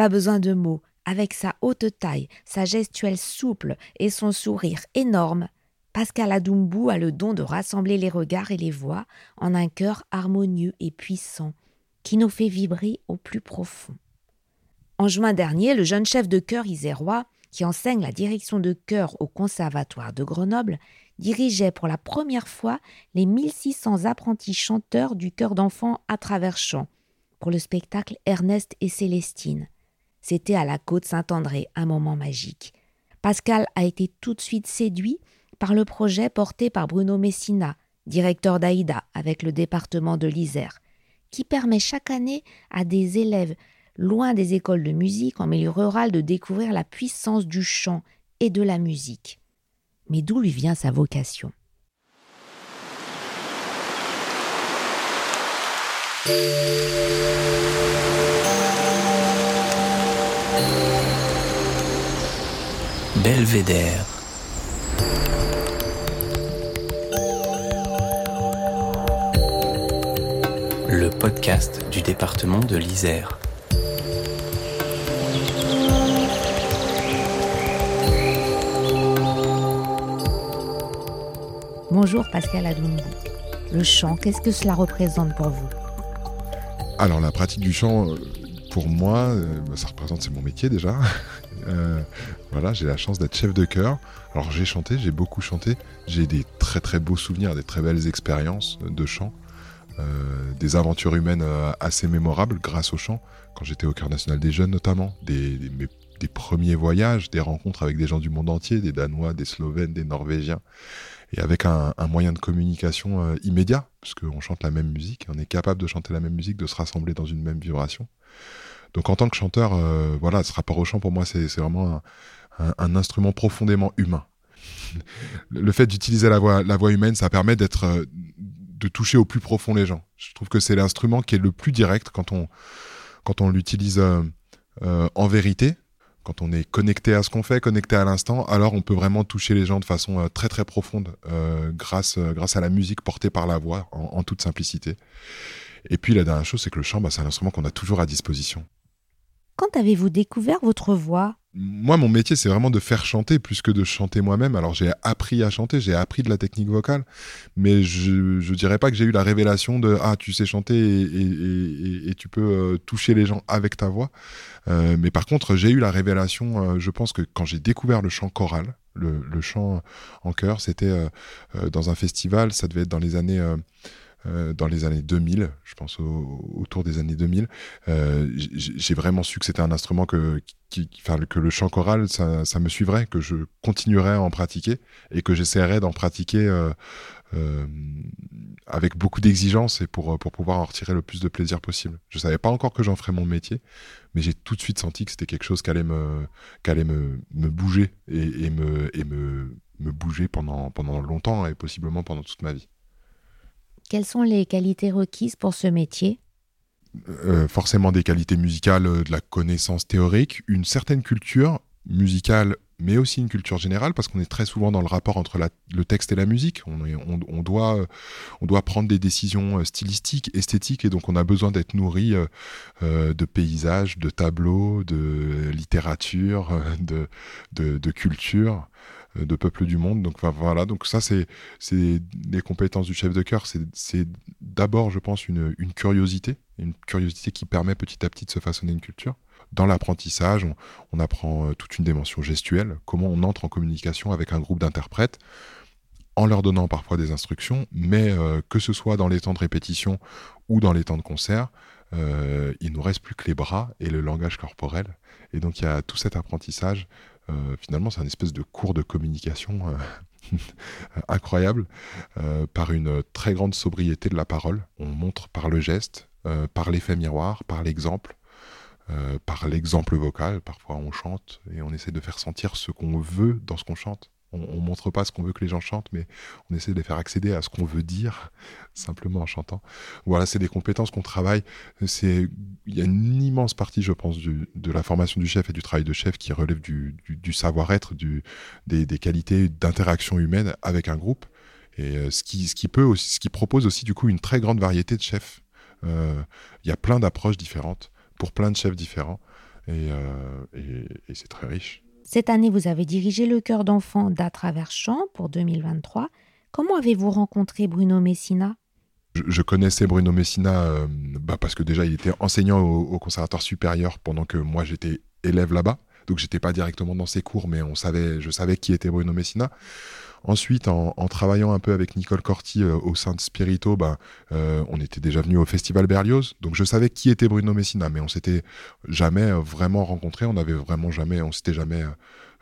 Pas besoin de mots, avec sa haute taille, sa gestuelle souple et son sourire énorme, Pascal Adoumbou a le don de rassembler les regards et les voix en un cœur harmonieux et puissant qui nous fait vibrer au plus profond. En juin dernier, le jeune chef de chœur isérois, qui enseigne la direction de chœur au Conservatoire de Grenoble, dirigeait pour la première fois les 1600 apprentis chanteurs du chœur d'enfants à travers champs pour le spectacle Ernest et Célestine. C'était à la côte Saint-André, un moment magique. Pascal a été tout de suite séduit par le projet porté par Bruno Messina, directeur d'Aïda avec le département de l'Isère, qui permet chaque année à des élèves loin des écoles de musique en milieu rural de découvrir la puissance du chant et de la musique. Mais d'où lui vient sa vocation? Belvédère le podcast du département de l'Isère. Bonjour Pascal Adoumou. Le chant, qu'est-ce que cela représente pour vous? Alors la pratique du chant, euh, pour moi, euh, bah, ça représente, c'est mon métier déjà. Euh, voilà, j'ai la chance d'être chef de chœur. Alors j'ai chanté, j'ai beaucoup chanté. J'ai des très beaux souvenirs, des très belles expériences de chant. Euh, des aventures humaines euh, assez mémorables grâce au chant, quand j'étais au Cœur national des jeunes notamment, des, premiers voyages, des rencontres avec des gens du monde entier, des Danois, des Slovènes, des Norvégiens, et avec un, moyen de communication immédiat, parce qu'on chante la même musique, on est capable de chanter la même musique, de se rassembler dans une même vibration. Donc en tant que chanteur, voilà, ce rapport au chant pour moi c'est vraiment un, instrument profondément humain. Le fait d'utiliser la voix, la voix humaine, ça permet d'être de toucher au plus profond les gens. Je trouve que c'est l'instrument qui est le plus direct quand on, quand on l'utilise euh, euh, en vérité, quand on est connecté à ce qu'on fait, connecté à l'instant, alors on peut vraiment toucher les gens de façon euh, très très profonde grâce, grâce à la musique portée par la voix en, toute simplicité. Et puis la dernière chose, c'est que le chant, bah, c'est un instrument qu'on a toujours à disposition. Quand avez-vous découvert votre voix? Moi, mon métier, c'est vraiment de faire chanter plus que de chanter moi-même. Alors, j'ai appris à chanter, j'ai appris de la technique vocale, mais je ne dirais pas que j'ai eu la révélation de ah, tu sais chanter et, tu peux euh, toucher les gens avec ta voix. Euh, mais par contre, j'ai eu la révélation, euh, je pense que quand j'ai découvert le chant choral, le, le chant en chœur, c'était dans un festival, ça devait être dans les années euh, dans les années 2000, je pense autour des années 2000, euh, j'ai vraiment su que c'était un instrument que, qui, que le chant choral, ça, me suivrait, que je continuerais à en pratiquer et que j'essaierais d'en pratiquer euh, avec beaucoup d'exigence et pour, pour pouvoir en retirer le plus de plaisir possible. Je savais pas encore que j'en ferais mon métier, mais j'ai tout de suite senti que c'était quelque chose qui allait me, allait me, me bouger et, et, me, et me, me bouger pendant, pendant longtemps et possiblement pendant toute ma vie. Quelles sont les qualités requises pour ce métier? Euh, Forcément des qualités musicales, euh, de la connaissance théorique, une certaine culture musicale, mais aussi une culture générale, parce qu'on est très souvent dans le rapport entre le texte et la musique. On, doit, on doit prendre des décisions euh, stylistiques, esthétiques, et donc on a besoin d'être nourri de paysages, de tableaux, de littérature, de culture. Euh, de peuples du monde. Donc voilà, donc ça c'est les compétences du chef de chœur. C'est d'abord, je pense, une, une curiosité, une curiosité qui permet petit à petit de se façonner une culture. Dans l'apprentissage, on, apprend euh, toute une dimension gestuelle, comment on entre en communication avec un groupe d'interprètes en leur donnant parfois des instructions, mais euh, que ce soit dans les temps de répétition ou dans les temps de concert, il nous reste plus que les bras et le langage corporel. Et donc il y a tout cet apprentissage finalement, c'est un espèce de cours de communication euh, incroyable, euh, par une très grande sobriété de la parole. On montre par le geste, par l'effet miroir, par l'exemple, par l'exemple vocal. Parfois, on chante et on essaie de faire sentir ce qu'on veut dans ce qu'on chante. On, ne montre pas ce qu'on veut que les gens chantent, mais on essaie de les faire accéder à ce qu'on veut dire simplement en chantant. Voilà, c'est des compétences qu'on travaille. C'est, il y a une immense partie, je pense, de la formation du chef et du travail de chef qui relève du, savoir-être, des, qualités d'interaction humaine avec un groupe. Et euh, ce qui, ce qui peut aussi, ce qui propose aussi du coup une très grande variété de chefs. Euh, il y a plein d'approches différentes pour plein de chefs différents. et, et c'est très riche. Cette année, vous avez dirigé le chœur d'enfants d'À travers chant pour 2023. Comment avez-vous rencontré Bruno Messina? Je, connaissais Bruno Messina euh, bah, parce que déjà il était enseignant au, conservatoire supérieur pendant que moi j'étais élève là-bas. Donc j'étais pas directement dans ses cours, mais on savait, je savais qui était Bruno Messina. Ensuite, en, travaillant un peu avec Nicole Corti euh, au sein de Spirito, bah, euh, on était déjà venu au Festival Berlioz, donc je savais qui était Bruno Messina, mais on s'était jamais vraiment rencontré, on avait vraiment jamais, on s'était jamais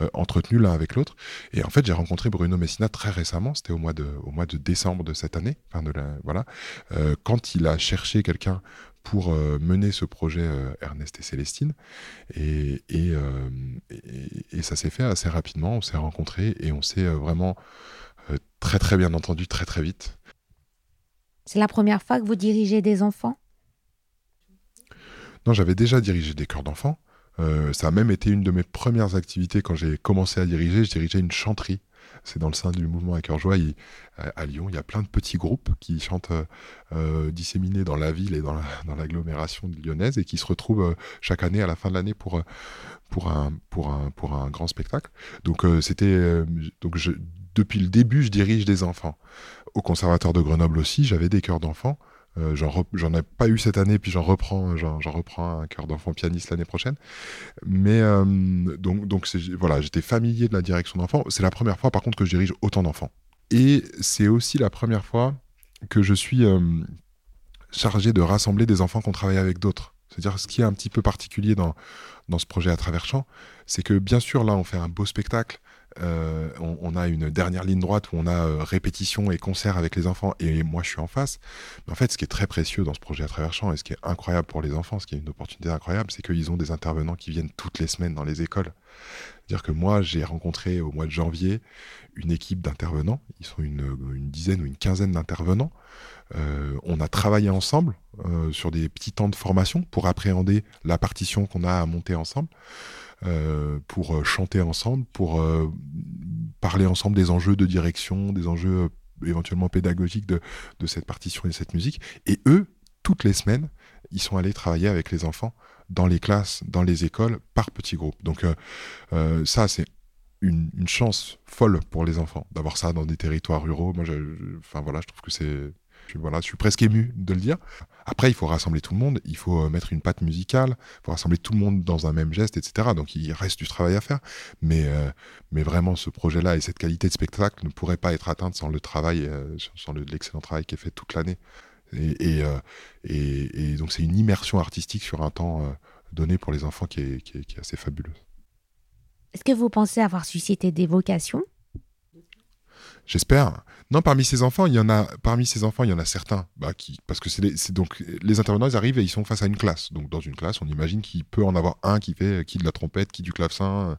euh, entretenu l'un avec l'autre. Et en fait, j'ai rencontré Bruno Messina très récemment, c'était au mois de, au mois de décembre de cette année, enfin de la, voilà, euh, quand il a cherché quelqu'un pour euh, mener ce projet Ernest et Célestine. Et, et, et, ça s'est fait assez rapidement, on s'est rencontrés et on s'est vraiment très très bien entendu très très vite. C'est la première fois que vous dirigez des enfants? Non, j'avais déjà dirigé des chœurs d'enfants. Euh, ça a même été une de mes premières activités quand j'ai commencé à diriger. Je dirigeais une chanterie. C'est dans le sein du mouvement à cœur joie. à Lyon, il y a plein de petits groupes qui chantent euh, disséminés dans la ville et dans l'agglomération lyonnaise et qui se retrouvent euh, chaque année à la fin de l'année pour, pour, un, pour, un, pour un grand spectacle. Donc, c'était. donc depuis le début, je dirige des enfants. Au Conservatoire de Grenoble aussi, j'avais des chœurs d'enfants. Euh, j'en ai pas eu cette année, puis j'en reprends, j'en reprends un cœur d'enfant pianiste l'année prochaine. Mais euh, donc, donc voilà, j'étais familier de la direction d'enfants. C'est la première fois, par contre, que je dirige autant d'enfants. Et c'est aussi la première fois que je suis euh, chargé de rassembler des enfants qu'on travaille avec d'autres. C'est-à-dire, ce qui est un petit peu particulier dans, dans ce projet à travers champ, c'est que bien sûr, là, on fait un beau spectacle, euh, on, a une dernière ligne droite où on a euh, répétition et concert avec les enfants et moi je suis en face. Mais en fait, ce qui est très précieux dans ce projet à travers champ et ce qui est incroyable pour les enfants, ce qui est une opportunité incroyable, c'est qu'ils ont des intervenants qui viennent toutes les semaines dans les écoles. C'est-à-dire que moi, j'ai rencontré au mois de janvier une équipe d'intervenants. Ils sont une, dizaine ou une quinzaine d'intervenants. Euh, on a travaillé ensemble sur des petits temps de formation pour appréhender la partition qu'on a à monter ensemble. Euh, pour euh, chanter ensemble, pour euh, parler ensemble des enjeux de direction, des enjeux éventuellement pédagogiques de, de cette partition et de cette musique. Et eux, toutes les semaines, ils sont allés travailler avec les enfants dans les classes, dans les écoles, par petits groupes. Donc ça, c'est une, chance folle pour les enfants d'avoir ça dans des territoires ruraux. Moi, enfin voilà, je trouve que c'est voilà, je suis presque ému de le dire. Après, il faut rassembler tout le monde, il faut euh, mettre une patte musicale, il faut rassembler tout le monde dans un même geste, etc. Donc il reste du travail à faire. Mais, euh, mais vraiment, ce projet-là et cette qualité de spectacle ne pourrait pas être atteinte sans le travail, euh, sans l'excellent travail qui est fait toute l'année. Et, et, donc c'est une immersion artistique sur un temps donné pour les enfants qui est, qui est assez fabuleuse. Est-ce que vous pensez avoir suscité des vocations? J'espère. Non, parmi ces enfants, il y en a, parmi ces enfants, il y en a certains, bah, qui, parce que c'est donc les intervenants, ils arrivent et ils sont face à une classe. Donc dans une classe, on imagine qu'il peut en avoir un qui fait qui de la trompette, qui du clavecin,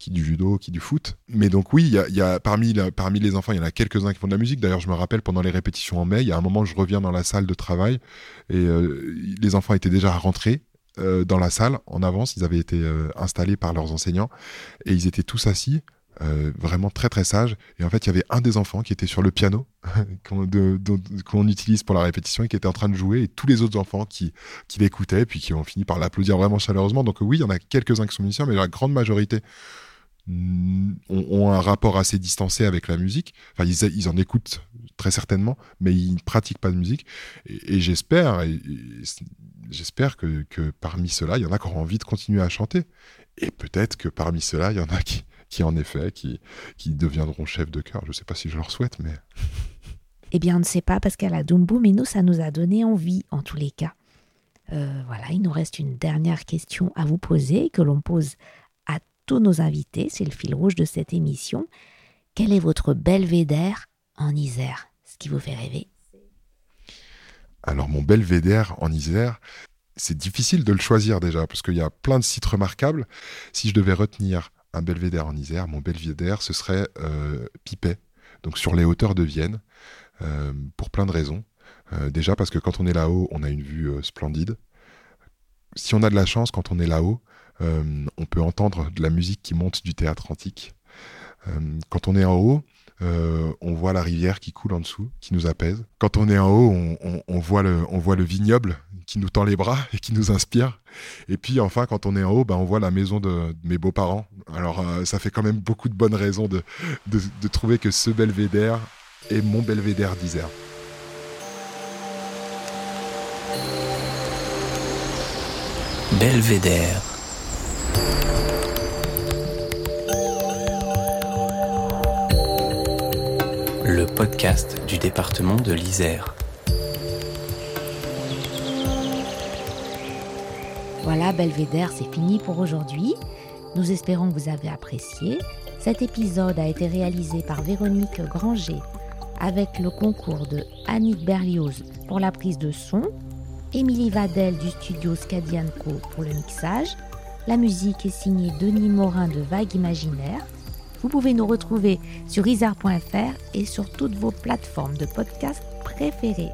qui du judo, qui du foot. Mais donc oui, il y a, parmi, parmi les enfants, il y en a quelques-uns qui font de la musique. D'ailleurs, je me rappelle pendant les répétitions en mai, il y a un moment, je reviens dans la salle de travail et euh, les enfants étaient déjà rentrés. Euh, dans la salle en avance, ils avaient été euh, installés par leurs enseignants et ils étaient tous assis euh, vraiment très très sage. Et en fait, il y avait un des enfants qui était sur le piano qu'on utilise pour la répétition et qui était en train de jouer, et tous les autres enfants qui, qui l'écoutaient, puis qui ont fini par l'applaudir vraiment chaleureusement. Donc oui, il y en a quelques-uns qui sont musiciens, mais la grande majorité mm, ont, un rapport assez distancé avec la musique. Enfin, ils, en écoutent très certainement, mais ils ne pratiquent pas de musique. Et, j'espère, j'espère que, que parmi ceux-là, il y en a qui auront envie de continuer à chanter. Et peut-être que parmi ceux-là, il y en a qui, qui en effet, qui, qui deviendront chefs de cœur. Je ne sais pas si je leur souhaite, mais... Eh bien, on ne sait pas parce qu'à la Dumbo, mais nous, ça nous a donné envie, en tous les cas. Euh, voilà, il nous reste une dernière question à vous poser, que l'on pose à tous nos invités. C'est le fil rouge de cette émission. Quel est votre belvédère en Isère? Ce qui vous fait rêver Alors, mon belvédère en Isère, c'est difficile de le choisir déjà, parce qu'il y a plein de sites remarquables. Si je devais retenir un belvédère en Isère, mon belvédère, ce serait euh, Pipet, donc sur les hauteurs de Vienne, euh, pour plein de raisons. Euh, déjà parce que quand on est là-haut, on a une vue splendide. Si on a de la chance, quand on est là-haut, on peut entendre de la musique qui monte du théâtre antique. quand on est en haut, on voit la rivière qui coule en dessous, qui nous apaise. Quand on est en haut, on voit le vignoble qui nous tend les bras et qui nous inspire. Et puis enfin, quand on est en haut, ben, on voit la maison de, mes beaux-parents. Alors euh, ça fait quand même beaucoup de bonnes raisons de, de trouver que ce belvédère est mon belvédère d'Isère. Belvédère. Le podcast du département de l'Isère. Voilà, Belvédère, c'est fini pour aujourd'hui. Nous espérons que vous avez apprécié. Cet épisode a été réalisé par Véronique Granger avec le concours de Annick Berlioz pour la prise de son Émilie Vadel du studio Scadianco pour le mixage. La musique est signée Denis Morin de Vague Imaginaire. Vous pouvez nous retrouver sur isar.fr et sur toutes vos plateformes de podcast préférées.